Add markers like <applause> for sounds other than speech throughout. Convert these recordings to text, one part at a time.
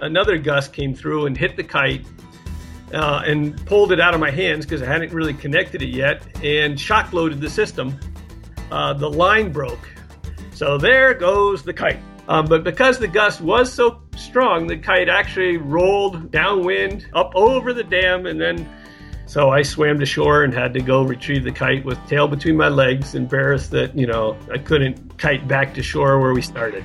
another gust came through and hit the kite uh, and pulled it out of my hands because I hadn't really connected it yet and shock loaded the system. Uh, the line broke. So there goes the kite. Um, but because the gust was so strong, the kite actually rolled downwind up over the dam and then. So I swam to shore and had to go retrieve the kite with tail between my legs, embarrassed that, you know, I couldn't kite back to shore where we started.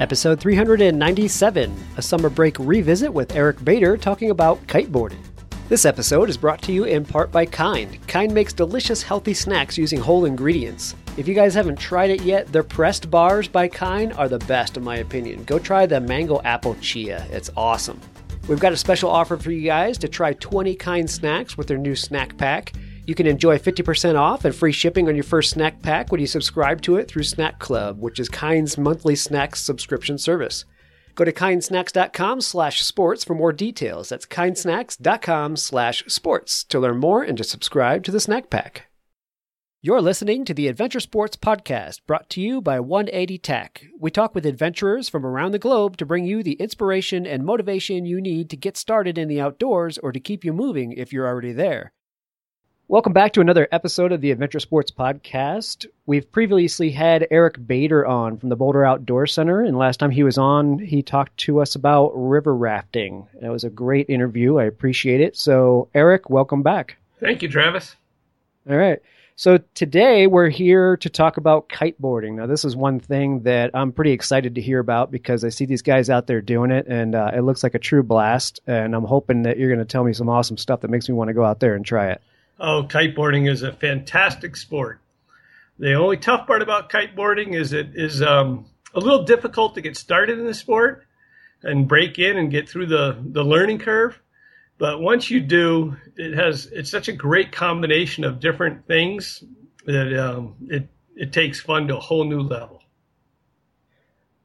Episode 397, a summer break revisit with Eric Bader talking about kiteboarding. This episode is brought to you in part by Kind. Kind makes delicious, healthy snacks using whole ingredients. If you guys haven't tried it yet, their pressed bars by Kind are the best, in my opinion. Go try the mango apple chia, it's awesome. We've got a special offer for you guys to try 20 Kind snacks with their new snack pack. You can enjoy 50% off and free shipping on your first snack pack when you subscribe to it through Snack Club, which is Kind's monthly snacks subscription service. Go to kindsnacks.com slash sports for more details. That's kindsnacks.com slash sports to learn more and to subscribe to the snack pack. You're listening to the Adventure Sports Podcast, brought to you by 180 Tech. We talk with adventurers from around the globe to bring you the inspiration and motivation you need to get started in the outdoors or to keep you moving if you're already there. Welcome back to another episode of the Adventure Sports Podcast. We've previously had Eric Bader on from the Boulder Outdoor Center, and last time he was on, he talked to us about river rafting. It was a great interview. I appreciate it. So, Eric, welcome back. Thank you, Travis. All right. So, today we're here to talk about kiteboarding. Now, this is one thing that I'm pretty excited to hear about because I see these guys out there doing it, and uh, it looks like a true blast. And I'm hoping that you're going to tell me some awesome stuff that makes me want to go out there and try it. Oh, kiteboarding is a fantastic sport. The only tough part about kiteboarding is it is um, a little difficult to get started in the sport and break in and get through the, the learning curve. But once you do, it has it's such a great combination of different things that um, it it takes fun to a whole new level.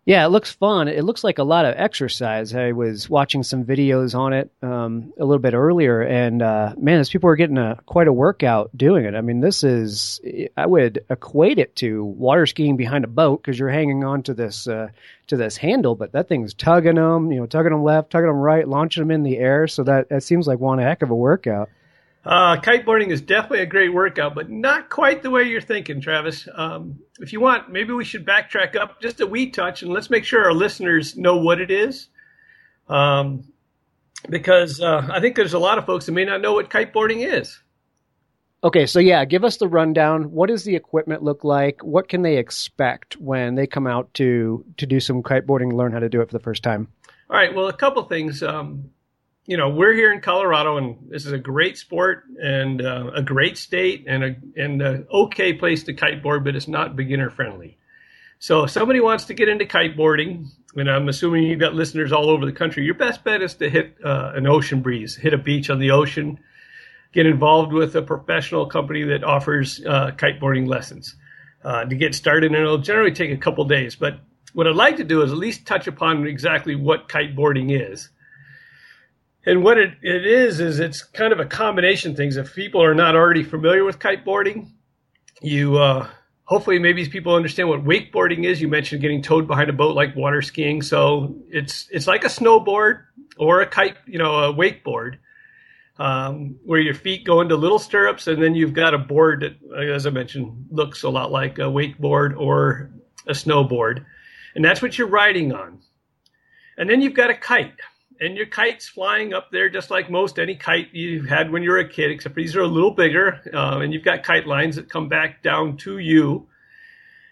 Yeah, it looks fun. It looks like a lot of exercise. I was watching some videos on it um, a little bit earlier, and uh, man, as people are getting a quite a workout doing it. I mean, this is I would equate it to water skiing behind a boat because you're hanging on to this uh, to this handle, but that thing's tugging them, you know, tugging them left, tugging them right, launching them in the air. So that that seems like one heck of a workout. Uh, kiteboarding is definitely a great workout, but not quite the way you're thinking, Travis. Um, if you want, maybe we should backtrack up just a wee touch and let's make sure our listeners know what it is. Um, because uh, I think there's a lot of folks that may not know what kiteboarding is. Okay, so yeah, give us the rundown. What does the equipment look like? What can they expect when they come out to to do some kiteboarding, learn how to do it for the first time? All right, well, a couple things. Um, you know, we're here in Colorado, and this is a great sport and uh, a great state and a and a okay place to kiteboard, but it's not beginner friendly. So, if somebody wants to get into kiteboarding, and I'm assuming you've got listeners all over the country, your best bet is to hit uh, an ocean breeze, hit a beach on the ocean, get involved with a professional company that offers uh, kiteboarding lessons. Uh, to get started, and it'll generally take a couple days. But what I'd like to do is at least touch upon exactly what kiteboarding is and what it, it is is it's kind of a combination things. If people are not already familiar with kiteboarding, you uh, hopefully maybe people understand what wakeboarding is. You mentioned getting towed behind a boat like water skiing, so it's it's like a snowboard or a kite, you know, a wakeboard, um, where your feet go into little stirrups, and then you've got a board that, as I mentioned, looks a lot like a wakeboard or a snowboard, and that's what you're riding on. And then you've got a kite and your kite's flying up there just like most any kite you had when you were a kid, except these are a little bigger, uh, and you've got kite lines that come back down to you.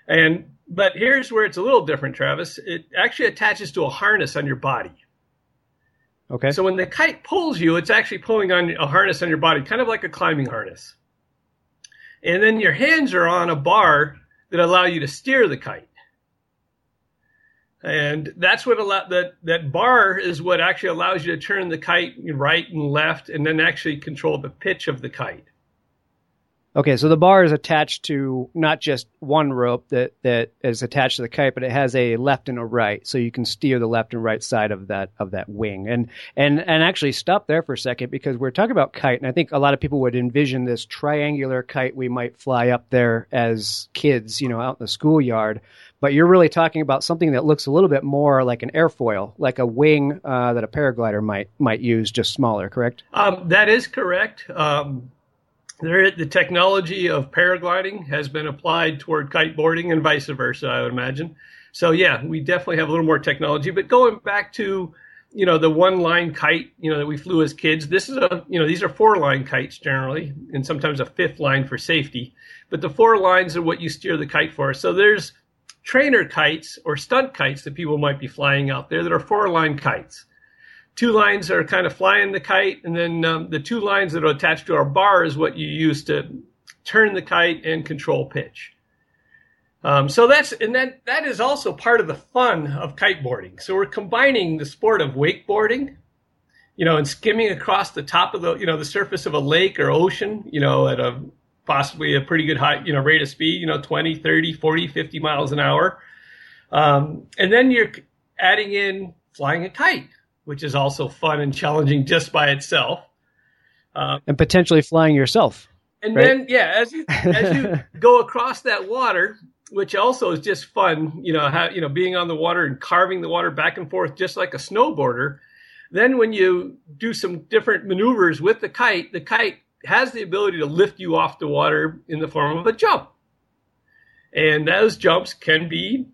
And but here's where it's a little different, Travis. It actually attaches to a harness on your body. Okay. So when the kite pulls you, it's actually pulling on a harness on your body, kind of like a climbing harness. And then your hands are on a bar that allow you to steer the kite and that's what allow that that bar is what actually allows you to turn the kite right and left and then actually control the pitch of the kite Okay, so the bar is attached to not just one rope that, that is attached to the kite, but it has a left and a right, so you can steer the left and right side of that of that wing. And and and actually stop there for a second because we're talking about kite, and I think a lot of people would envision this triangular kite we might fly up there as kids, you know, out in the schoolyard. But you're really talking about something that looks a little bit more like an airfoil, like a wing uh, that a paraglider might might use, just smaller. Correct? Um, that is correct. Um, there, the technology of paragliding has been applied toward kiteboarding and vice versa, I would imagine. So yeah, we definitely have a little more technology. But going back to, you know, the one line kite, you know, that we flew as kids, this is a, you know, these are four line kites generally, and sometimes a fifth line for safety. But the four lines are what you steer the kite for. So there's trainer kites or stunt kites that people might be flying out there that are four line kites two lines are kind of flying the kite, and then um, the two lines that are attached to our bar is what you use to turn the kite and control pitch. Um, so that's and that that is also part of the fun of kiteboarding. So we're combining the sport of wakeboarding, you know, and skimming across the top of the you know the surface of a lake or ocean, you know, at a possibly a pretty good high you know rate of speed, you know, 20, 30, 40, 50 miles an hour. Um, and then you're adding in flying a kite which is also fun and challenging just by itself. Um, and potentially flying yourself. And right? then, yeah, as you as you <laughs> go across that water, which also is just fun, you know, how, you know, being on the water and carving the water back and forth, just like a snowboarder. Then, when you do some different maneuvers with the kite, the kite has the ability to lift you off the water in the form of a jump. And those jumps can be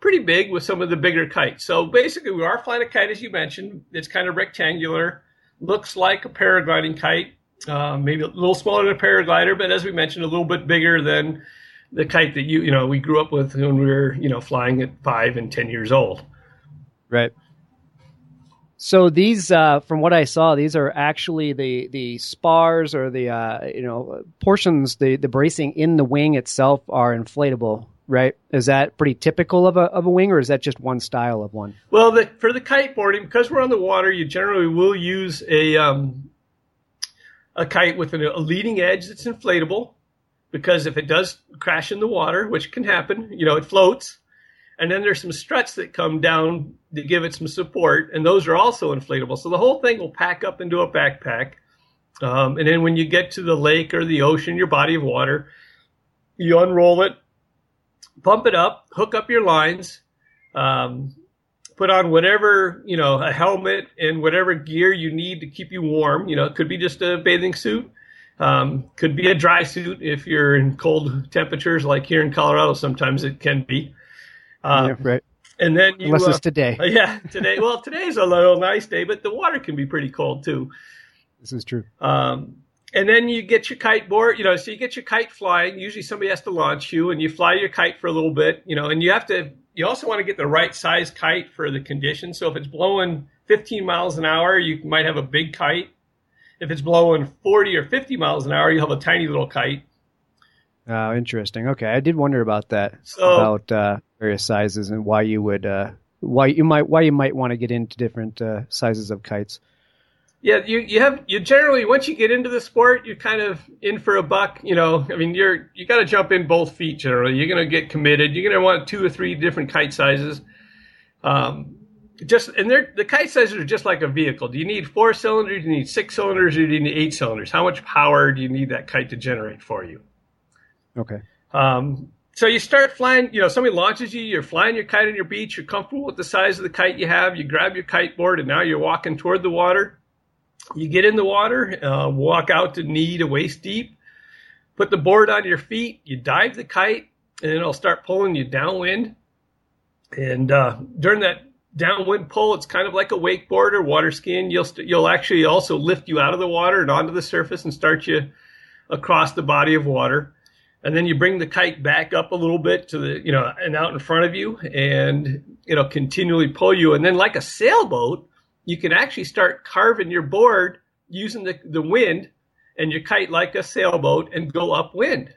pretty big with some of the bigger kites. So basically, we are flying a kite, as you mentioned. It's kind of rectangular, looks like a paragliding kite, uh, maybe a little smaller than a paraglider, but as we mentioned, a little bit bigger than the kite that you you know we grew up with when we were you know flying at five and ten years old. Right. So these, uh, from what I saw, these are actually the the spars or the uh, you know portions, the the bracing in the wing itself are inflatable right? Is that pretty typical of a of a wing, or is that just one style of one? Well, the, for the kiteboarding, because we're on the water, you generally will use a um, a kite with an, a leading edge that's inflatable, because if it does crash in the water, which can happen, you know, it floats. And then there's some struts that come down to give it some support, and those are also inflatable. So the whole thing will pack up into a backpack. Um, and then when you get to the lake or the ocean, your body of water, you unroll it, pump it up, hook up your lines, um, put on whatever, you know, a helmet and whatever gear you need to keep you warm. You know, it could be just a bathing suit. Um, could be a dry suit if you're in cold temperatures like here in Colorado. Sometimes it can be. Uh, yeah, right. And then you, unless uh, it's today. <laughs> yeah, today. Well, today's a little nice day, but the water can be pretty cold too. This is true. Um, and then you get your kite board, you know, so you get your kite flying. Usually somebody has to launch you and you fly your kite for a little bit, you know, and you have to, you also want to get the right size kite for the conditions. So if it's blowing 15 miles an hour, you might have a big kite. If it's blowing 40 or 50 miles an hour, you have a tiny little kite. Oh, interesting. Okay. I did wonder about that, so, about uh, various sizes and why you would, uh, why you might, why you might want to get into different uh, sizes of kites. Yeah, you, you have you generally once you get into the sport, you're kind of in for a buck. You know, I mean, you're you got to jump in both feet. Generally, you're going to get committed. You're going to want two or three different kite sizes. Um, just and they're the kite sizes are just like a vehicle. Do you need four cylinders? Do you need six cylinders? Or do you need eight cylinders? How much power do you need that kite to generate for you? Okay. Um, so you start flying. You know, somebody launches you. You're flying your kite on your beach. You're comfortable with the size of the kite you have. You grab your kite board, and now you're walking toward the water you get in the water, uh, walk out to knee to waist deep, put the board on your feet, you dive the kite, and it'll start pulling you downwind. And uh, during that downwind pull, it's kind of like a wakeboard or water skiing. You'll st- you'll actually also lift you out of the water and onto the surface and start you across the body of water. And then you bring the kite back up a little bit to the you know and out in front of you, and it'll continually pull you. And then like a sailboat, you can actually start carving your board using the, the wind and your kite like a sailboat and go upwind.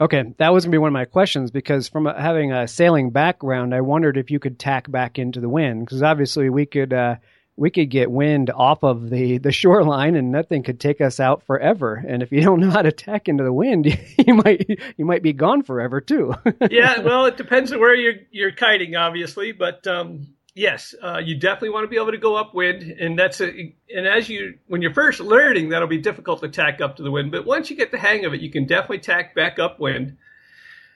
Okay, that was going to be one of my questions because from having a sailing background, I wondered if you could tack back into the wind because obviously we could uh, we could get wind off of the the shoreline, and nothing could take us out forever. And if you don't know how to tack into the wind, <laughs> you might you might be gone forever too. <laughs> yeah, well, it depends on where you're you're kiting, obviously, but um, yes, uh, you definitely want to be able to go upwind, and that's a, and as you when you're first learning, that'll be difficult to tack up to the wind. But once you get the hang of it, you can definitely tack back upwind.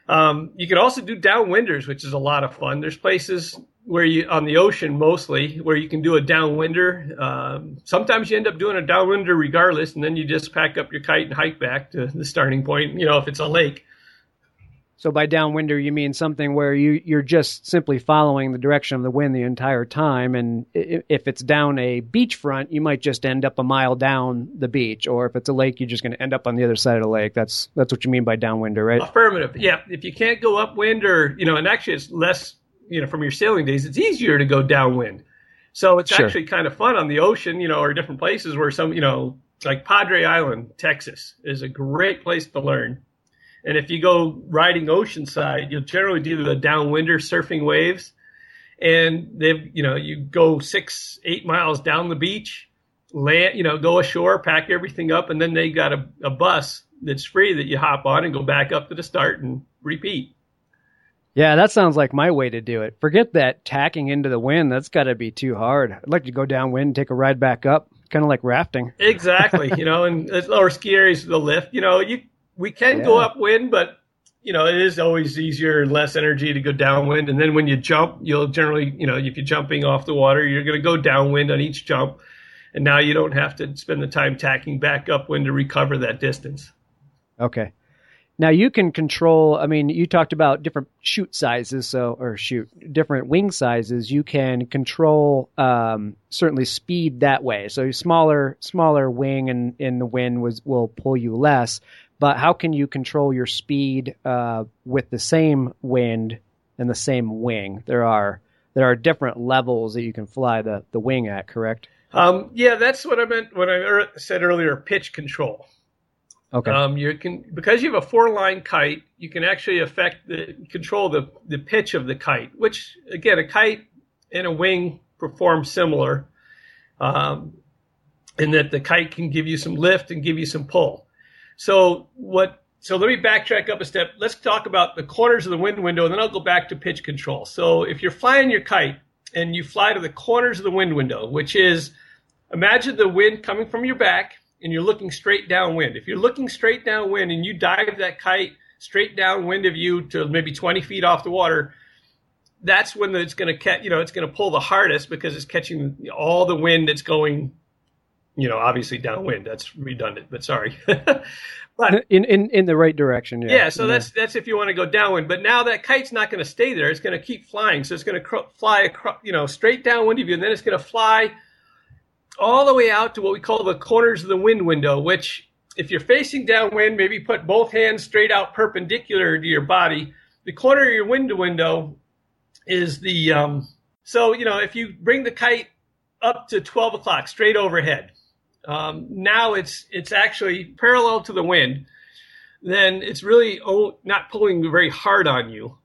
Um, you can also do downwinders, which is a lot of fun. There's places where you on the ocean mostly where you can do a downwinder. Um, sometimes you end up doing a downwinder regardless, and then you just pack up your kite and hike back to the starting point. You know, if it's a lake. So by downwinder, you mean something where you you're just simply following the direction of the wind the entire time, and if it's down a beachfront, you might just end up a mile down the beach, or if it's a lake, you're just going to end up on the other side of the lake. That's that's what you mean by downwinder, right? Affirmative. Yeah. If you can't go upwind, or you know, and actually it's less, you know, from your sailing days, it's easier to go downwind. So it's sure. actually kind of fun on the ocean, you know, or different places where some, you know, like Padre Island, Texas, is a great place to learn and if you go riding oceanside, you'll generally do the downwinder surfing waves. And they've, you know, you go six, eight miles down the beach, land, you know, go ashore, pack everything up, and then they got a, a bus that's free that you hop on and go back up to the start and repeat. Yeah, that sounds like my way to do it. Forget that tacking into the wind. That's got to be too hard. I'd like to go downwind, take a ride back up, kind of like rafting. Exactly. you know, and <laughs> lower ski areas, the lift. You know, you we can yeah. go upwind, but you know, it is always easier and less energy to go downwind. And then when you jump, you'll generally, you know, if you're jumping off the water, you're going to go downwind on each jump. And now you don't have to spend the time tacking back upwind to recover that distance. Okay. Now you can control. I mean, you talked about different chute sizes, so or chute different wing sizes. You can control um, certainly speed that way. So smaller, smaller wing and in the wind was will pull you less but how can you control your speed uh, with the same wind and the same wing? There are there are different levels that you can fly the, the wing at, correct? Um, yeah, that's what I meant when I er- said earlier pitch control. Okay. Um, you can because you have a four line kite, you can actually affect the control the the pitch of the kite, which again a kite and a wing perform similar, um, in that the kite can give you some lift and give you some pull. So what? So let me backtrack up a step. Let's talk about the corners of the wind window, and then I'll go back to pitch control. So if you're flying your kite and you fly to the corners of the wind window, which is imagine the wind coming from your back and you're looking straight downwind. If you're looking straight downwind and you dive that kite straight downwind of you to maybe 20 feet off the water, that's when it's going to catch, you know, it's going to pull the hardest because it's catching all the wind that's going you know, obviously downwind. That's redundant, but sorry. <laughs> but in, in in the right direction. Yeah. Yeah. So yeah. that's that's if you want to go downwind. But now that kite's not going to stay there. It's going to keep flying. So it's going to cr- fly across, you know, straight downwind of you, and then it's going to fly all the way out to what we call the corners of the wind window. Which, if you're facing downwind, maybe put both hands straight out perpendicular to your body. The corner of your window window is the um, so you know if you bring the kite up to 12 o'clock straight overhead um, now it's it's actually parallel to the wind, then it's really not pulling very hard on you,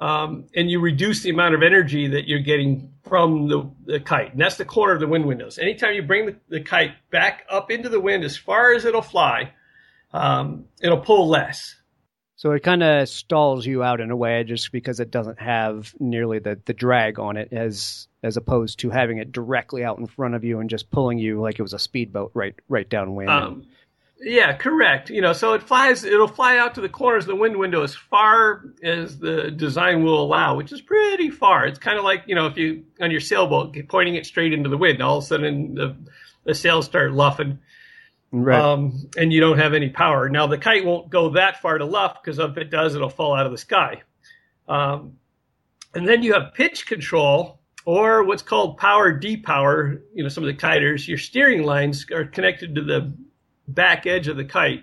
um, and you reduce the amount of energy that you're getting from the, the kite. And that's the corner of the wind windows. Anytime you bring the, the kite back up into the wind as far as it'll fly, um, it'll pull less. So it kind of stalls you out in a way, just because it doesn't have nearly the, the drag on it as as opposed to having it directly out in front of you and just pulling you like it was a speedboat right right downwind. Um, yeah, correct. You know, so it flies. It'll fly out to the corners of the wind window as far as the design will allow, which is pretty far. It's kind of like you know, if you on your sailboat pointing it straight into the wind, all of a sudden the the sails start luffing Right. Um, and you don't have any power. Now the kite won't go that far to left because if it does, it'll fall out of the sky. Um, and then you have pitch control or what's called power depower. You know, some of the kiters, your steering lines are connected to the back edge of the kite.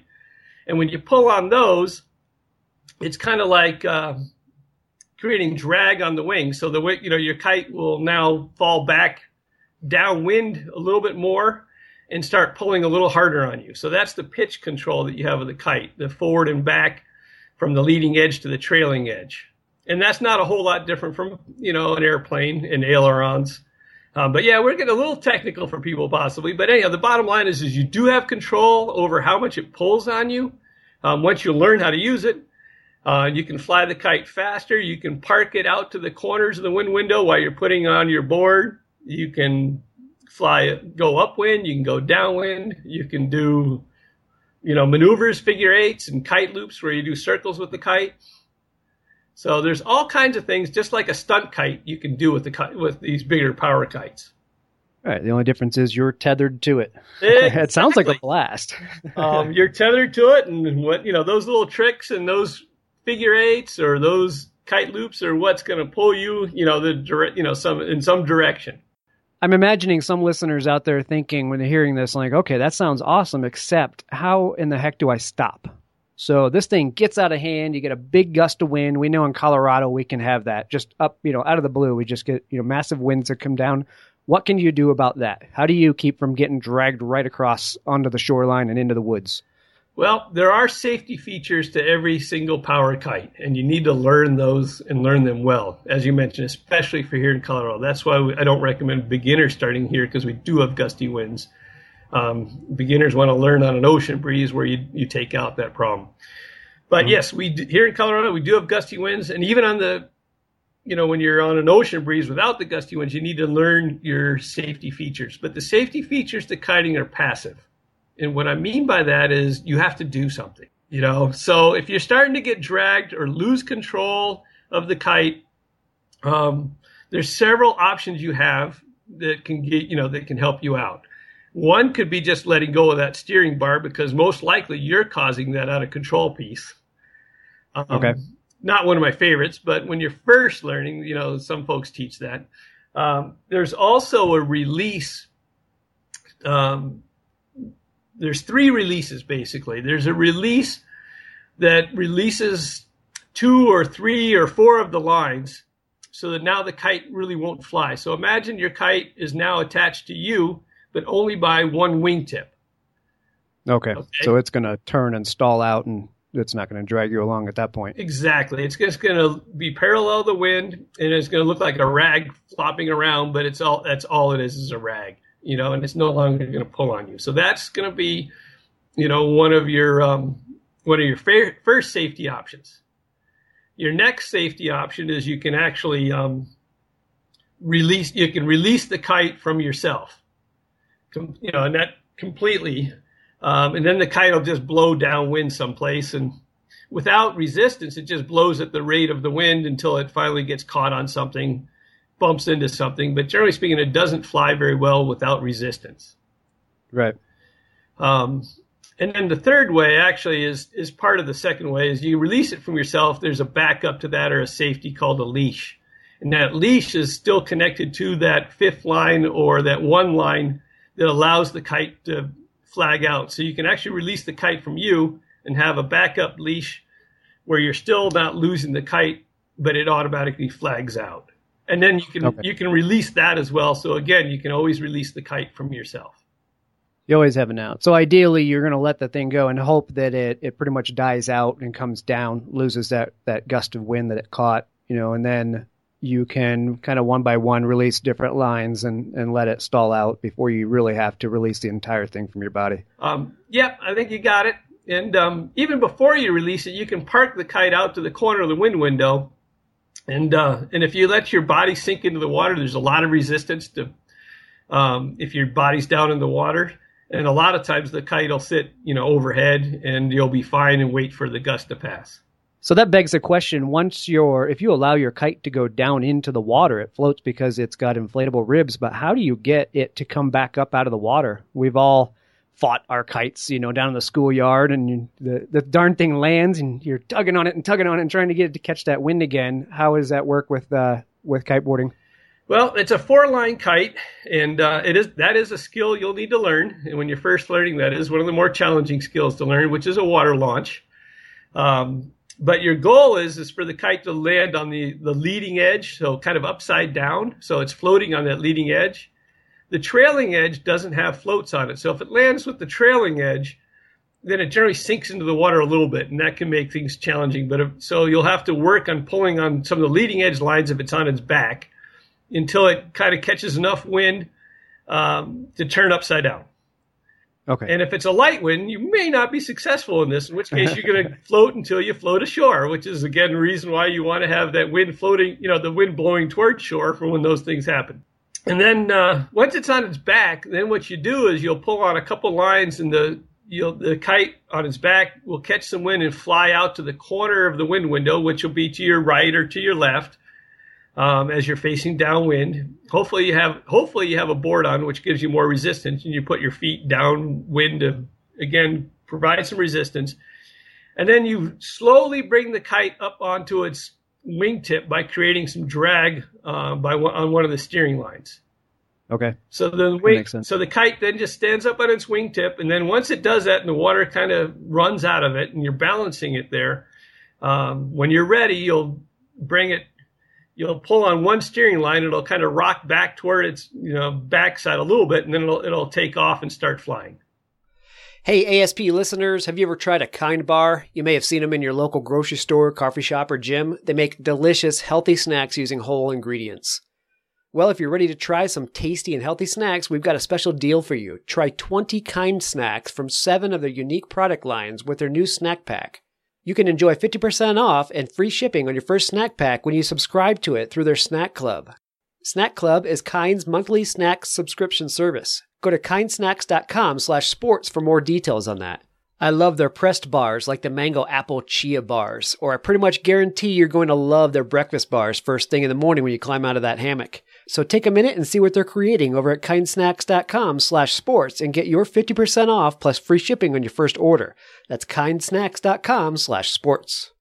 And when you pull on those, it's kind of like uh, creating drag on the wing. So the you know your kite will now fall back downwind a little bit more and start pulling a little harder on you. So that's the pitch control that you have of the kite, the forward and back from the leading edge to the trailing edge. And that's not a whole lot different from, you know, an airplane and ailerons. Um, but yeah, we're getting a little technical for people possibly. But anyhow, the bottom line is, is you do have control over how much it pulls on you. Um, once you learn how to use it, uh, you can fly the kite faster. You can park it out to the corners of the wind window while you're putting on your board. You can fly, go upwind. You can go downwind. You can do, you know, maneuvers, figure eights, and kite loops where you do circles with the kite. So there's all kinds of things, just like a stunt kite, you can do with the with these bigger power kites. All right. The only difference is you're tethered to it. Exactly. <laughs> it sounds like a blast. um, <laughs> you're tethered to it, and what you know, those little tricks and those figure eights or those kite loops are what's going to pull you, you know, the direct, you know, some in some direction. I'm imagining some listeners out there thinking when they're hearing this, like, okay, that sounds awesome, except how in the heck do I stop? So this thing gets out of hand. You get a big gust of wind. We know in Colorado we can have that just up, you know, out of the blue. We just get, you know, massive winds that come down. What can you do about that? How do you keep from getting dragged right across onto the shoreline and into the woods? Well, there are safety features to every single power kite, and you need to learn those and learn them well, as you mentioned, especially for here in Colorado. That's why I don't recommend beginners starting here because we do have gusty winds. Um, beginners want to learn on an ocean breeze where you, you take out that problem. But mm-hmm. yes, we here in Colorado we do have gusty winds, and even on the, you know, when you're on an ocean breeze without the gusty winds, you need to learn your safety features. But the safety features to kiting are passive. And what I mean by that is you have to do something, you know? So if you're starting to get dragged or lose control of the kite, um, there's several options you have that can get, you know, that can help you out. One could be just letting go of that steering bar because most likely you're causing that out of control piece. Um, okay. Not one of my favorites, but when you're first learning, you know, some folks teach that. Um, there's also a release um, there's three releases basically. There's a release that releases two or three or four of the lines so that now the kite really won't fly. So imagine your kite is now attached to you, but only by one wingtip. Okay. okay. So it's going to turn and stall out and it's not going to drag you along at that point. Exactly. It's just going to be parallel to the wind and it's going to look like a rag flopping around, but it's all that's all it is is a rag you know, and it's no longer going to pull on you. So that's going to be, you know, one of your um, one of your fa- first safety options. Your next safety option is you can actually um, release. You can release the kite from yourself, Com- you know, and that completely, um, and then the kite will just blow downwind someplace and. Without resistance, it just blows at the rate of the wind until it finally gets caught on something bumps into something, but generally speaking, it doesn't fly very well without resistance. Right. Um, and then the third way actually is is part of the second way is you release it from yourself. There's a backup to that or a safety called a leash, and that leash is still connected to that fifth line or that one line that allows the kite to flag out. So you can actually release the kite from you and have a backup leash where you're still not losing the kite, but it automatically flags out and then you can okay. you can release that as well. So again, you can always release the kite from yourself. You always have an out. So ideally, you're going to let the thing go and hope that it it pretty much dies out and comes down, loses that that gust of wind that it caught, you know, and then you can kind of one by one release different lines and and let it stall out before you really have to release the entire thing from your body. Um, yep, I think you got it. And um, even before you release it, you can park the kite out to the corner of the wind window and uh, and if you let your body sink into the water, there's a lot of resistance to um, if your body's down in the water. And a lot of times the kite will sit, you know, overhead, and you'll be fine and wait for the gust to pass. So that begs the question: Once you're, if you allow your kite to go down into the water, it floats because it's got inflatable ribs. But how do you get it to come back up out of the water? We've all fought our kites, you know, down in the schoolyard, and you, the the darn thing lands, and you're tugging on it and tugging on it and trying to get it to catch that wind again. How does that work with uh, with kiteboarding? Well, it's a four line kite, and uh, it is that is a skill you'll need to learn. And when you're first learning, that is one of the more challenging skills to learn, which is a water launch. Um, but your goal is is for the kite to land on the the leading edge, so kind of upside down, so it's floating on that leading edge the trailing edge doesn't have floats on it. So if it lands with the trailing edge, then it generally sinks into the water a little bit, and that can make things challenging. But if, so you'll have to work on pulling on some of the leading edge lines if it's on its back, until it kind of catches enough wind um, to turn upside down. Okay. And if it's a light wind, you may not be successful in this, in which case you're going <laughs> to float until you float ashore, which is again the reason why you want to have that wind floating, you know, the wind blowing toward shore for when those things happen. And then uh, once it's on its back, then what you do is you'll pull on a couple lines, and the the kite on its back will catch some wind and fly out to the corner of the wind window, which will be to your right or to your left um, as you're facing downwind. Hopefully you have hopefully you have a board on which gives you more resistance, and you put your feet downwind to again provide some resistance. And then you slowly bring the kite up onto its wingtip by creating some drag uh, by on one of the steering lines. Okay. So the wing, so the kite then just stands up on its wingtip, and then once it does that, and the water kind of runs out of it, and you're balancing it there. Um, when you're ready, you'll bring it. You'll pull on one steering line. It'll kind of rock back toward its you know backside a little bit, and then it'll it'll take off and start flying. Hey, ASP listeners, have you ever tried a Kind Bar? You may have seen them in your local grocery store, coffee shop, or gym. They make delicious, healthy snacks using whole ingredients. Well, if you're ready to try some tasty and healthy snacks, we've got a special deal for you. Try 20 Kind snacks from seven of their unique product lines with their new snack pack. You can enjoy 50% off and free shipping on your first snack pack when you subscribe to it through their Snack Club. Snack Club is Kind's monthly snack subscription service. Go to kindsnacks.com slash sports for more details on that. I love their pressed bars like the mango apple chia bars, or I pretty much guarantee you're going to love their breakfast bars first thing in the morning when you climb out of that hammock. So take a minute and see what they're creating over at kindsnacks.com slash sports and get your 50% off plus free shipping on your first order. That's kindsnacks.com slash sports.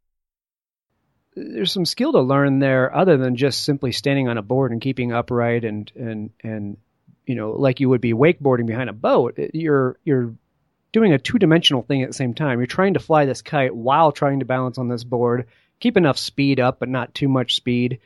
There's some skill to learn there other than just simply standing on a board and keeping upright and, and, and you know, like you would be wakeboarding behind a boat, you're you're doing a two dimensional thing at the same time. You're trying to fly this kite while trying to balance on this board, keep enough speed up, but not too much speed.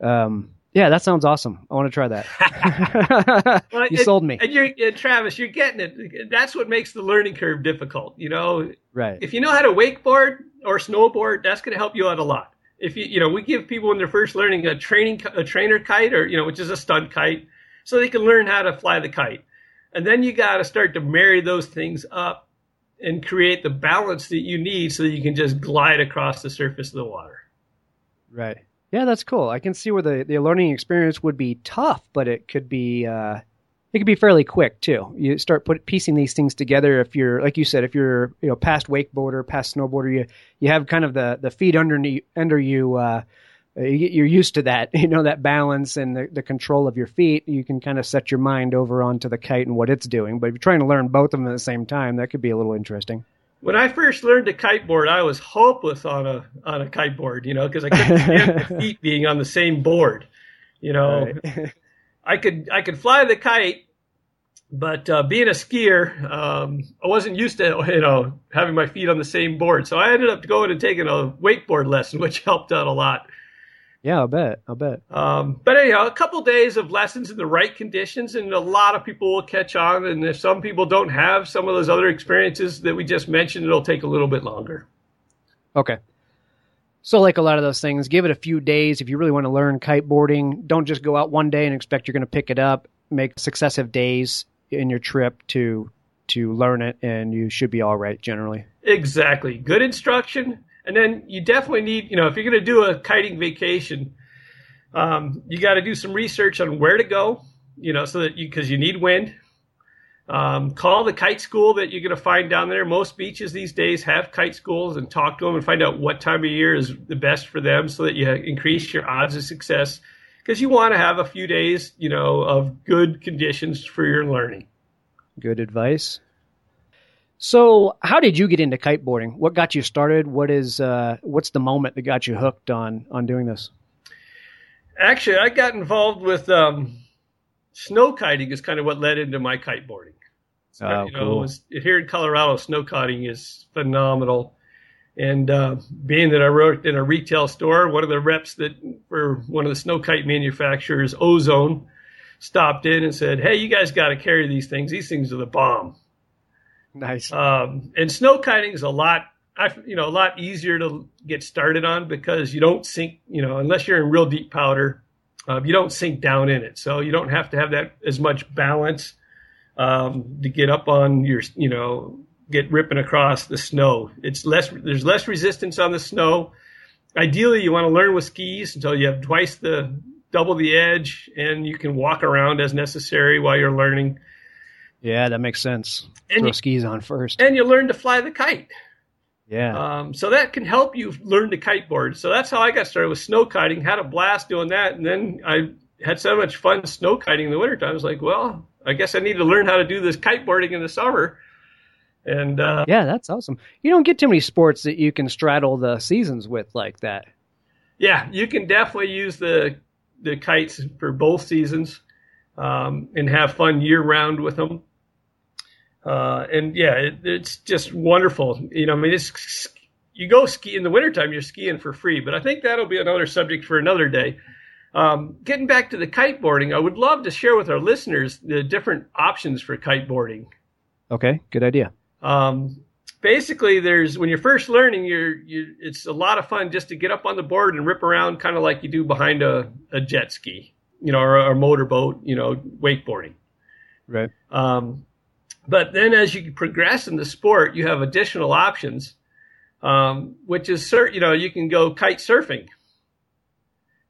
Um, yeah, that sounds awesome. I want to try that. <laughs> well, <laughs> you sold me. And you're, and Travis, you're getting it. That's what makes the learning curve difficult. You know, right? If you know how to wakeboard or snowboard, that's going to help you out a lot. If you, you know, we give people when they're first learning a training, a trainer kite, or you know, which is a stunt kite so they can learn how to fly the kite. And then you got to start to marry those things up and create the balance that you need so that you can just glide across the surface of the water. Right. Yeah, that's cool. I can see where the, the learning experience would be tough, but it could be uh, it could be fairly quick too. You start put piecing these things together. If you're like you said, if you're you know past wakeboarder, past snowboarder, you you have kind of the the feet under under you. Uh, uh, you're used to that, <laughs> you know, that balance and the, the control of your feet. You can kind of set your mind over onto the kite and what it's doing. But if you're trying to learn both of them at the same time, that could be a little interesting. When I first learned to kiteboard, I was hopeless on a on a kiteboard, you know, because I couldn't stand the <laughs> feet being on the same board. You know, right. <laughs> I could I could fly the kite, but uh, being a skier, um, I wasn't used to you know having my feet on the same board. So I ended up going and taking a wakeboard lesson, which helped out a lot. Yeah, I'll bet. I'll bet. Um, but anyhow, a couple days of lessons in the right conditions, and a lot of people will catch on. And if some people don't have some of those other experiences that we just mentioned, it'll take a little bit longer. Okay. So, like a lot of those things, give it a few days. If you really want to learn kiteboarding, don't just go out one day and expect you're going to pick it up. Make successive days in your trip to to learn it, and you should be all right generally. Exactly. Good instruction and then you definitely need, you know, if you're going to do a kiting vacation, um, you got to do some research on where to go, you know, so that you, because you need wind. Um, call the kite school that you're going to find down there. Most beaches these days have kite schools and talk to them and find out what time of year is the best for them so that you increase your odds of success because you want to have a few days, you know, of good conditions for your learning. Good advice. So, how did you get into kiteboarding? What got you started? What is uh, what's the moment that got you hooked on on doing this? Actually, I got involved with um, snow kiting. Is kind of what led into my kiteboarding. So, oh, you know, cool. was, here in Colorado, snow kiting is phenomenal. And uh, being that I worked in a retail store, one of the reps that for one of the snow kite manufacturers, Ozone, stopped in and said, "Hey, you guys got to carry these things. These things are the bomb." Nice. Um, and snow kiting is a lot, you know, a lot easier to get started on because you don't sink, you know, unless you're in real deep powder. uh, you don't sink down in it. So you don't have to have that as much balance um, to get up on your, you know, get ripping across the snow. It's less, there's less resistance on the snow. Ideally, you want to learn with skis until you have twice the, double the edge, and you can walk around as necessary while you're learning. Yeah, that makes sense. And Throw you, skis on first. And you learn to fly the kite. Yeah. Um, so that can help you learn to kiteboard. So that's how I got started with snow kiting. Had a blast doing that, and then I had so much fun snow kiting in the wintertime. I was like, well, I guess I need to learn how to do this kiteboarding in the summer. And uh, yeah, that's awesome. You don't get too many sports that you can straddle the seasons with like that. Yeah, you can definitely use the the kites for both seasons um, and have fun year round with them. Uh, and yeah, it, it's just wonderful. You know, I mean, it's you go ski in the wintertime, you're skiing for free. But I think that'll be another subject for another day. Um, getting back to the kiteboarding, I would love to share with our listeners the different options for kiteboarding. Okay, good idea. Um, basically, there's when you're first learning, you're you it's a lot of fun just to get up on the board and rip around, kind of like you do behind a, a jet ski, you know, or a motorboat, you know, wakeboarding. Right. Um, but then as you progress in the sport, you have additional options, um, which is, you know, you can go kite surfing.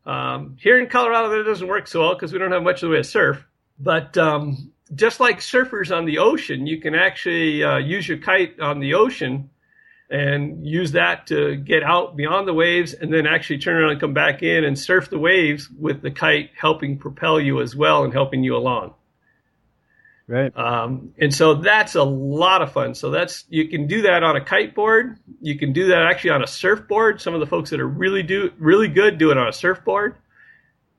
Um, here in Colorado, that doesn't work so well because we don't have much of the way of surf. But um, just like surfers on the ocean, you can actually uh, use your kite on the ocean and use that to get out beyond the waves and then actually turn around and come back in and surf the waves with the kite helping propel you as well and helping you along. Right. Um, and so that's a lot of fun. So that's you can do that on a kiteboard. You can do that actually on a surfboard. Some of the folks that are really do really good do it on a surfboard.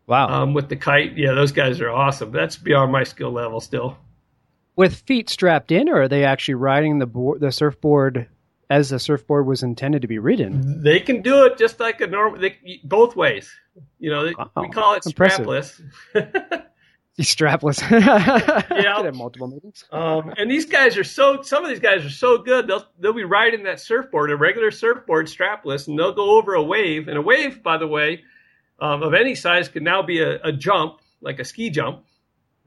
Wow. Um, with the kite, yeah, those guys are awesome. That's beyond my skill level still. With feet strapped in, or are they actually riding the board, the surfboard as the surfboard was intended to be ridden? They can do it just like a normal, they, both ways. You know, wow. we call it strapless. <laughs> He's strapless. <laughs> yeah, have multiple meetings. Um, and these guys are so. Some of these guys are so good. They'll they'll be riding that surfboard, a regular surfboard, strapless, and they'll go over a wave. And a wave, by the way, um, of any size can now be a, a, jump, like a ski jump,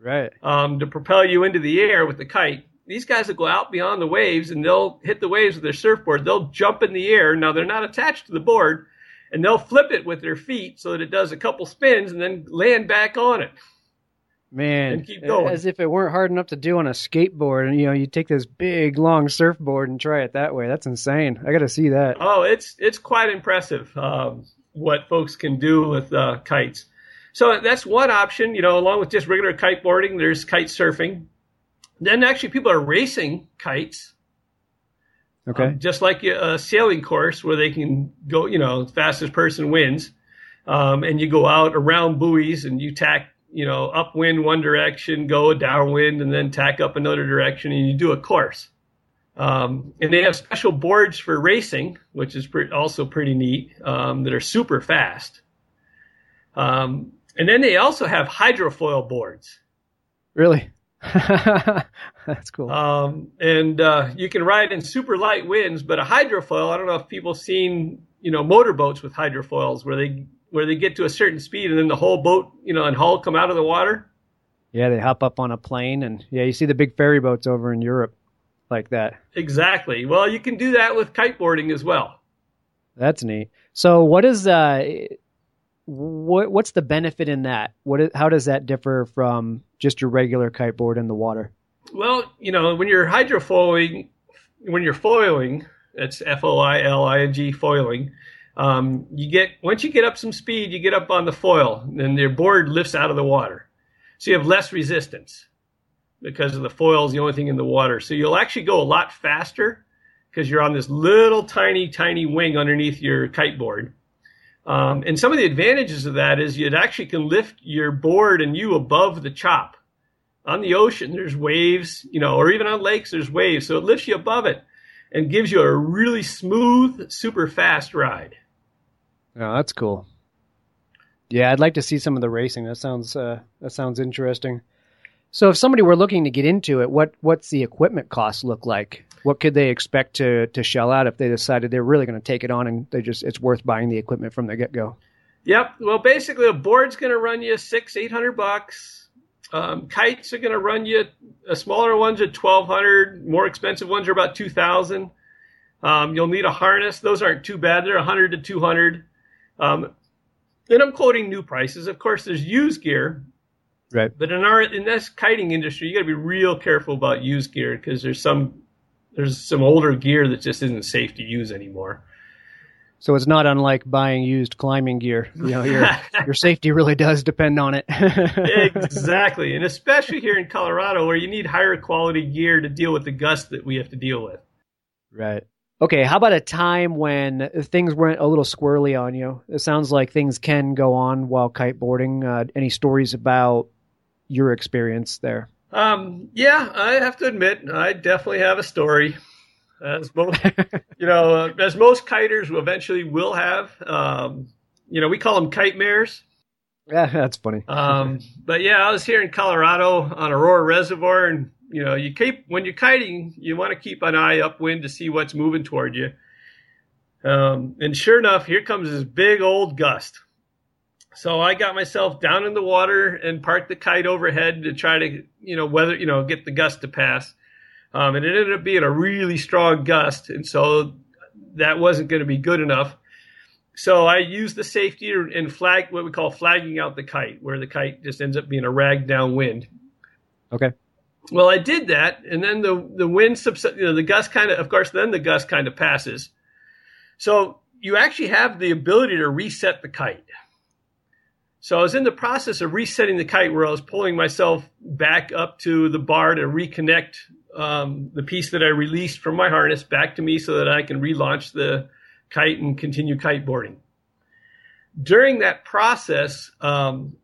right? Um, to propel you into the air with the kite. These guys will go out beyond the waves and they'll hit the waves with their surfboard. They'll jump in the air. Now they're not attached to the board, and they'll flip it with their feet so that it does a couple spins and then land back on it. Man, as if it weren't hard enough to do on a skateboard, and you know, you take this big long surfboard and try it that way. That's insane. I got to see that. Oh, it's it's quite impressive. Um, what folks can do with uh, kites. So that's one option, you know, along with just regular kiteboarding, there's kite surfing. Then actually people are racing kites. Okay. Um, just like a sailing course where they can go, you know, fastest person wins. Um, and you go out around buoys and you tack, you know, upwind one direction, go downwind, and then tack up another direction, and you do a course. Um, and they have special boards for racing, which is pre- also pretty neat, um, that are super fast. Um, and then they also have hydrofoil boards. Really? <laughs> That's cool. Um, and uh, you can ride in super light winds, but a hydrofoil, I don't know if people have seen, you know, motorboats with hydrofoils where they where they get to a certain speed and then the whole boat, you know, and hull come out of the water. Yeah, they hop up on a plane and yeah, you see the big ferry boats over in Europe like that. Exactly. Well, you can do that with kiteboarding as well. That's neat. So, what is uh, what what's the benefit in that? What is, how does that differ from just your regular kiteboard in the water? Well, you know, when you're hydrofoiling, when you're foiling, that's F O I L I N G foiling. Um, you get once you get up some speed, you get up on the foil, and your board lifts out of the water, so you have less resistance because of the foil is the only thing in the water. So you'll actually go a lot faster because you're on this little tiny, tiny wing underneath your kiteboard. Um, and some of the advantages of that is you actually can lift your board and you above the chop. On the ocean, there's waves, you know, or even on lakes, there's waves. So it lifts you above it and gives you a really smooth, super fast ride. Oh, that's cool. Yeah, I'd like to see some of the racing. That sounds uh, that sounds interesting. So if somebody were looking to get into it, what what's the equipment cost look like? What could they expect to to shell out if they decided they're really going to take it on and they just it's worth buying the equipment from the get go? Yep. Well, basically, a board's going to run you six, eight hundred bucks. Um, kites are going to run you. A smaller ones at twelve hundred. More expensive ones are about two thousand. Um, you'll need a harness. Those aren't too bad. They're a 100 to 200. Um, and I'm quoting new prices. Of course, there's used gear. Right. But in our in this kiting industry, you got to be real careful about used gear because there's some there's some older gear that just isn't safe to use anymore. So it's not unlike buying used climbing gear. You know, your <laughs> your safety really does depend on it. <laughs> exactly, and especially here in Colorado, where you need higher quality gear to deal with the gust that we have to deal with. Right. Okay, how about a time when things went a little squirrely on you? It sounds like things can go on while kiteboarding. Uh, any stories about your experience there? Um, yeah, I have to admit, I definitely have a story. As most, <laughs> you know, uh, as most kiters eventually will have. Um, you know, we call them kite mares. Yeah, <laughs> that's funny. um, but yeah, I was here in Colorado on Aurora Reservoir, and you know, you keep when you're kiting, you want to keep an eye upwind to see what's moving toward you. Um, and sure enough, here comes this big old gust. So I got myself down in the water and parked the kite overhead to try to, you know, weather, you know, get the gust to pass. Um, and it ended up being a really strong gust, and so that wasn't going to be good enough. So I used the safety and flag what we call flagging out the kite, where the kite just ends up being a rag downwind. Okay. Well, I did that, and then the the wind subside, you know, the gust kind of, of course, then the gust kind of passes. So you actually have the ability to reset the kite. So I was in the process of resetting the kite, where I was pulling myself back up to the bar to reconnect um, the piece that I released from my harness back to me, so that I can relaunch the kite and continue kiteboarding. During that process um,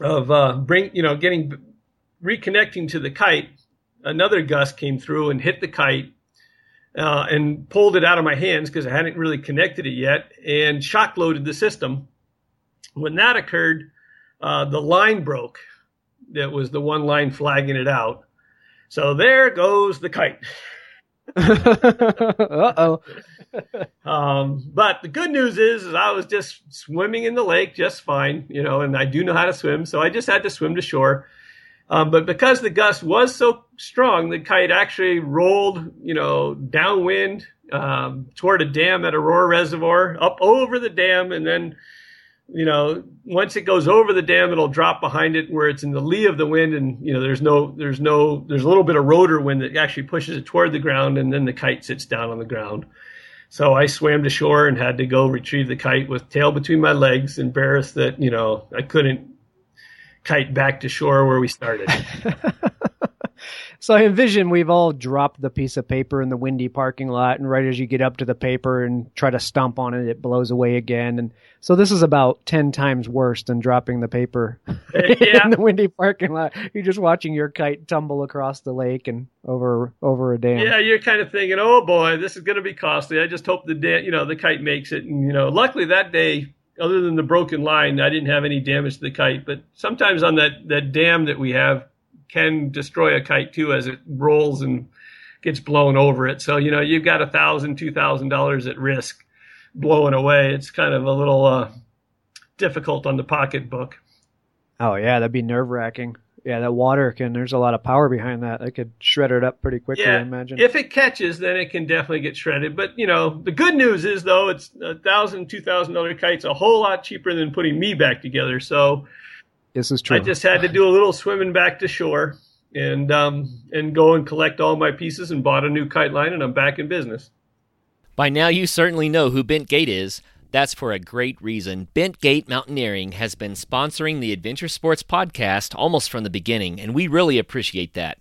of uh, bring, you know, getting reconnecting to the kite, another gust came through and hit the kite uh, and pulled it out of my hands because I hadn't really connected it yet and shock loaded the system. When that occurred, uh, the line broke. That was the one line flagging it out. So there goes the kite. <laughs> uh oh. <laughs> um, but the good news is, is I was just swimming in the lake just fine, you know, and I do know how to swim, so I just had to swim to shore. Um, but because the gust was so strong, the kite actually rolled, you know, downwind um, toward a dam at Aurora Reservoir, up over the dam, and then, you know, once it goes over the dam, it'll drop behind it where it's in the lee of the wind, and you know, there's no, there's no, there's a little bit of rotor wind that actually pushes it toward the ground, and then the kite sits down on the ground. So I swam to shore and had to go retrieve the kite with tail between my legs, embarrassed that you know I couldn't kite back to shore where we started. <laughs> so I envision we've all dropped the piece of paper in the windy parking lot, and right as you get up to the paper and try to stomp on it, it blows away again. And so this is about ten times worse than dropping the paper uh, <laughs> yeah. in the windy parking lot. You're just watching your kite tumble across the lake and over over a dam. Yeah, you're kind of thinking, "Oh boy, this is going to be costly." I just hope the da- you know the kite makes it. And you know, luckily that day other than the broken line, I didn't have any damage to the kite. But sometimes on that, that dam that we have can destroy a kite too as it rolls and gets blown over it. So, you know, you've got a thousand, two thousand dollars at risk blowing away. It's kind of a little uh, difficult on the pocketbook. Oh yeah, that'd be nerve wracking. Yeah, that water can. There's a lot of power behind that. That could shred it up pretty quickly. Yeah, I imagine. If it catches, then it can definitely get shredded. But you know, the good news is though, it's a thousand, two thousand dollar kite's a whole lot cheaper than putting me back together. So this is true. I just had to do a little swimming back to shore and um, and go and collect all my pieces and bought a new kite line, and I'm back in business. By now, you certainly know who Bent Gate is. That's for a great reason. Bent Gate Mountaineering has been sponsoring the Adventure Sports podcast almost from the beginning, and we really appreciate that.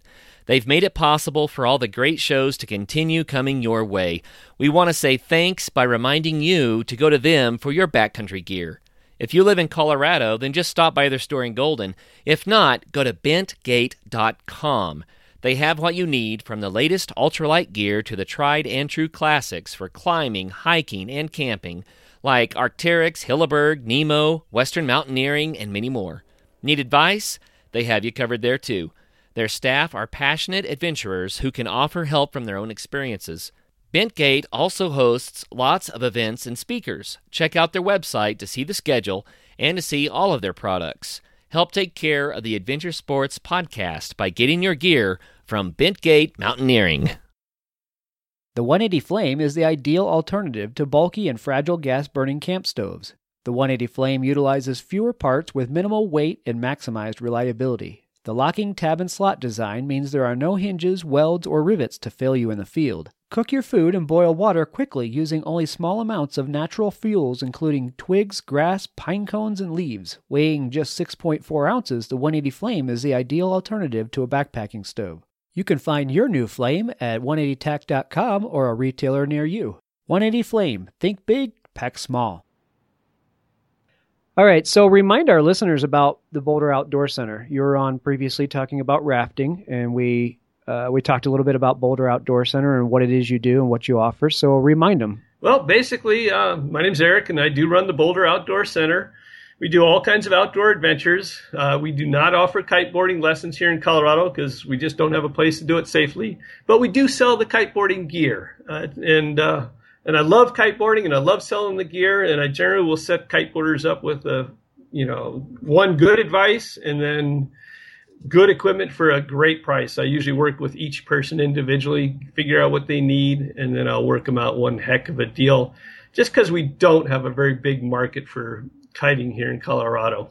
They've made it possible for all the great shows to continue coming your way. We want to say thanks by reminding you to go to them for your backcountry gear. If you live in Colorado, then just stop by their store in Golden. If not, go to bentgate.com. They have what you need from the latest ultralight gear to the tried and true classics for climbing, hiking, and camping like Arc'teryx, Hilleberg, Nemo, Western Mountaineering, and many more. Need advice? They have you covered there too. Their staff are passionate adventurers who can offer help from their own experiences. Bentgate also hosts lots of events and speakers. Check out their website to see the schedule and to see all of their products. Help take care of the Adventure Sports podcast by getting your gear from Bentgate Mountaineering. The 180 Flame is the ideal alternative to bulky and fragile gas burning camp stoves. The 180 Flame utilizes fewer parts with minimal weight and maximized reliability. The locking tab and slot design means there are no hinges, welds, or rivets to fail you in the field. Cook your food and boil water quickly using only small amounts of natural fuels, including twigs, grass, pine cones, and leaves. Weighing just 6.4 ounces, the 180 Flame is the ideal alternative to a backpacking stove. You can find your new flame at 180tac.com or a retailer near you. 180 Flame. Think big, pack small. All right, so remind our listeners about the Boulder Outdoor Center. You were on previously talking about rafting, and we uh, we talked a little bit about Boulder Outdoor Center and what it is you do and what you offer. So remind them. Well, basically, uh, my name's Eric, and I do run the Boulder Outdoor Center. We do all kinds of outdoor adventures. Uh, we do not offer kiteboarding lessons here in Colorado because we just don't have a place to do it safely. But we do sell the kiteboarding gear, uh, and uh, and I love kiteboarding and I love selling the gear and I generally will set kiteboarders up with a you know one good advice and then good equipment for a great price. I usually work with each person individually, figure out what they need, and then I'll work them out one heck of a deal. Just because we don't have a very big market for kiting here in Colorado.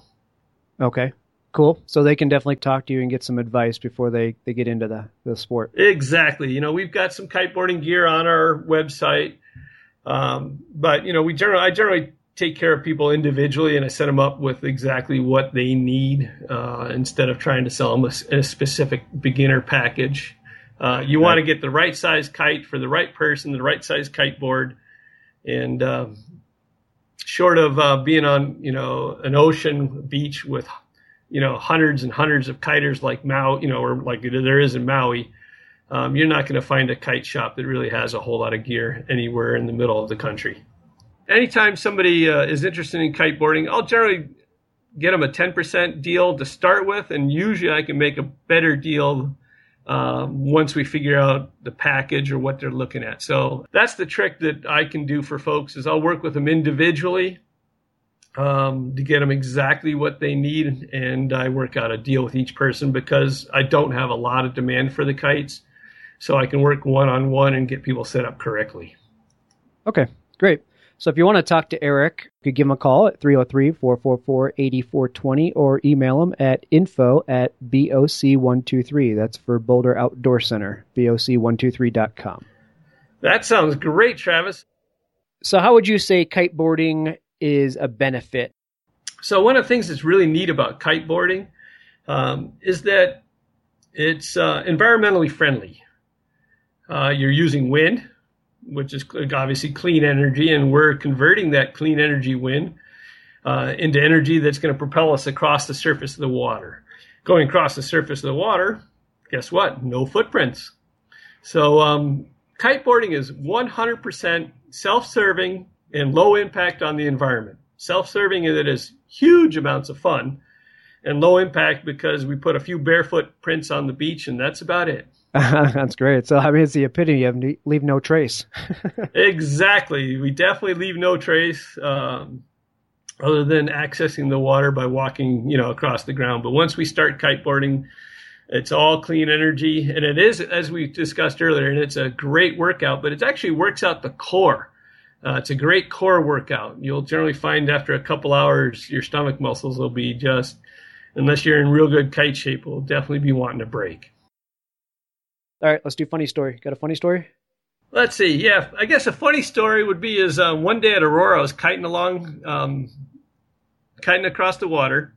Okay, cool. So they can definitely talk to you and get some advice before they, they get into the, the sport. Exactly. You know, we've got some kiteboarding gear on our website. Um, but you know, we generally I generally take care of people individually, and I set them up with exactly what they need uh, instead of trying to sell them a, a specific beginner package. Uh, you okay. want to get the right size kite for the right person, the right size kite board, and um, short of uh, being on you know an ocean beach with you know hundreds and hundreds of kiters like Maui, you know, or like there is in Maui um, you're not going to find a kite shop that really has a whole lot of gear anywhere in the middle of the country. Anytime somebody uh, is interested in kiteboarding, I'll generally get them a 10% deal to start with, and usually I can make a better deal um, once we figure out the package or what they're looking at. So that's the trick that I can do for folks is I'll work with them individually um, to get them exactly what they need, and I work out a deal with each person because I don't have a lot of demand for the kites so I can work one on one and get people set up correctly. Okay, great. So if you want to talk to Eric, you could give him a call at 303-444-8420 or email him at info at BOC123. That's for Boulder Outdoor Center, BOC123.com. That sounds great, Travis. So how would you say kiteboarding is a benefit? So one of the things that's really neat about kiteboarding um, is that it's uh, environmentally friendly. Uh, you're using wind, which is obviously clean energy, and we're converting that clean energy wind uh, into energy that's going to propel us across the surface of the water. Going across the surface of the water, guess what? No footprints. So um, kiteboarding is 100% self-serving and low impact on the environment. Self-serving in it is huge amounts of fun, and low impact because we put a few barefoot prints on the beach, and that's about it. <laughs> That's great. So I mean, it's the epitome of leave no trace. <laughs> exactly. We definitely leave no trace, um, other than accessing the water by walking, you know, across the ground. But once we start kiteboarding, it's all clean energy, and it is, as we discussed earlier, and it's a great workout. But it actually works out the core. Uh, it's a great core workout. You'll generally find after a couple hours, your stomach muscles will be just, unless you're in real good kite shape, will definitely be wanting to break. All right, let's do funny story. Got a funny story? Let's see. Yeah, I guess a funny story would be is uh, one day at Aurora, I was kiting along, um, kiting across the water,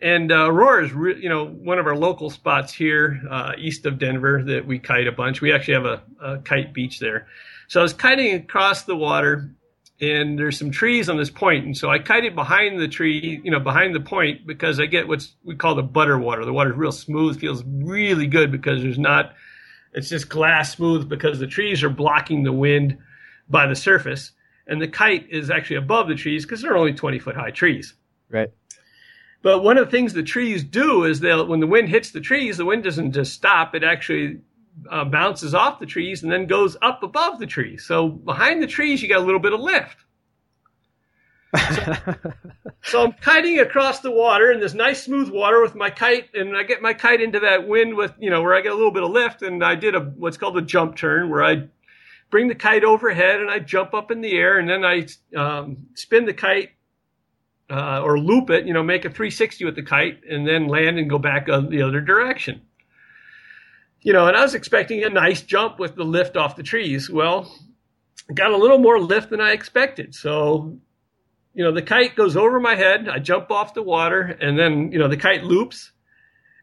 and uh, Aurora is re- you know one of our local spots here uh, east of Denver that we kite a bunch. We actually have a, a kite beach there. So I was kiting across the water, and there's some trees on this point, and so I kited behind the tree, you know, behind the point because I get what's we call the butter water. The water's real smooth, feels really good because there's not it's just glass smooth because the trees are blocking the wind by the surface, and the kite is actually above the trees because they're only 20 foot high trees. Right. But one of the things the trees do is they'll, when the wind hits the trees, the wind doesn't just stop. It actually uh, bounces off the trees and then goes up above the trees. So behind the trees, you got a little bit of lift. So, <laughs> so, I'm kiting across the water in this nice smooth water with my kite, and I get my kite into that wind with you know where I get a little bit of lift, and I did a what's called a jump turn where I bring the kite overhead and I jump up in the air, and then I um, spin the kite uh, or loop it, you know, make a 360 with the kite, and then land and go back the other direction. You know, and I was expecting a nice jump with the lift off the trees. Well, got a little more lift than I expected. So you know, the kite goes over my head. I jump off the water, and then you know the kite loops,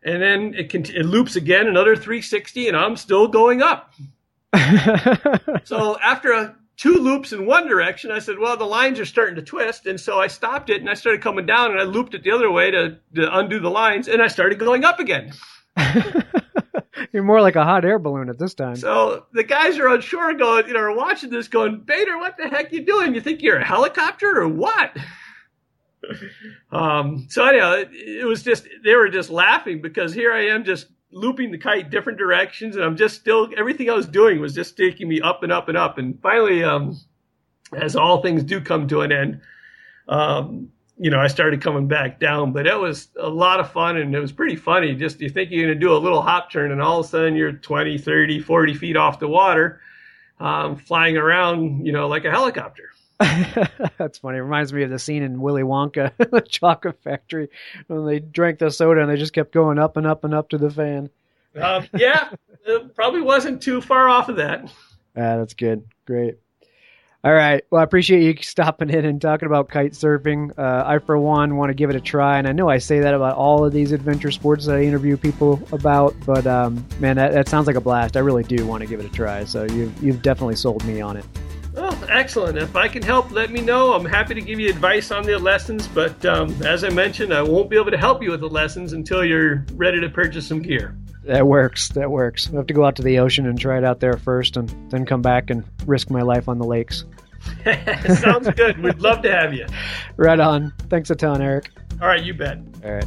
and then it can it loops again another 360, and I'm still going up. <laughs> so after a, two loops in one direction, I said, well, the lines are starting to twist, and so I stopped it and I started coming down, and I looped it the other way to, to undo the lines, and I started going up again. <laughs> <laughs> You're more like a hot air balloon at this time. So the guys are on shore going, you know, are watching this going, Bader, what the heck you doing? You think you're a helicopter or what? <laughs> um, so anyhow, it, it was just, they were just laughing because here I am just looping the kite different directions and I'm just still, everything I was doing was just taking me up and up and up. And finally, um, as all things do come to an end, um, you know, I started coming back down, but it was a lot of fun and it was pretty funny. Just you think you're going to do a little hop turn and all of a sudden you're 20, 30, 40 feet off the water, um, flying around, you know, like a helicopter. <laughs> That's funny. It reminds me of the scene in Willy Wonka, <laughs> the chocolate factory, when they drank the soda and they just kept going up and up and up to the fan. Um, yeah, it probably wasn't too far off of that. <laughs> Ah, that's good. Great. All right. Well, I appreciate you <laughs> stopping in and talking about kite surfing. Uh, I, for one, want to give it a try, and I know I say that about all of these adventure sports that I interview people about. But um, man, that, that sounds like a blast. I really do want to give it a try. So you've you've definitely sold me on it. Oh, excellent. If I can help, let me know. I'm happy to give you advice on the lessons, but um, as I mentioned, I won't be able to help you with the lessons until you're ready to purchase some gear. That works. That works. I have to go out to the ocean and try it out there first, and then come back and risk my life on the lakes. <laughs> Sounds good. We'd love to have you. Right on. Thanks a ton, Eric. All right, you bet. All right.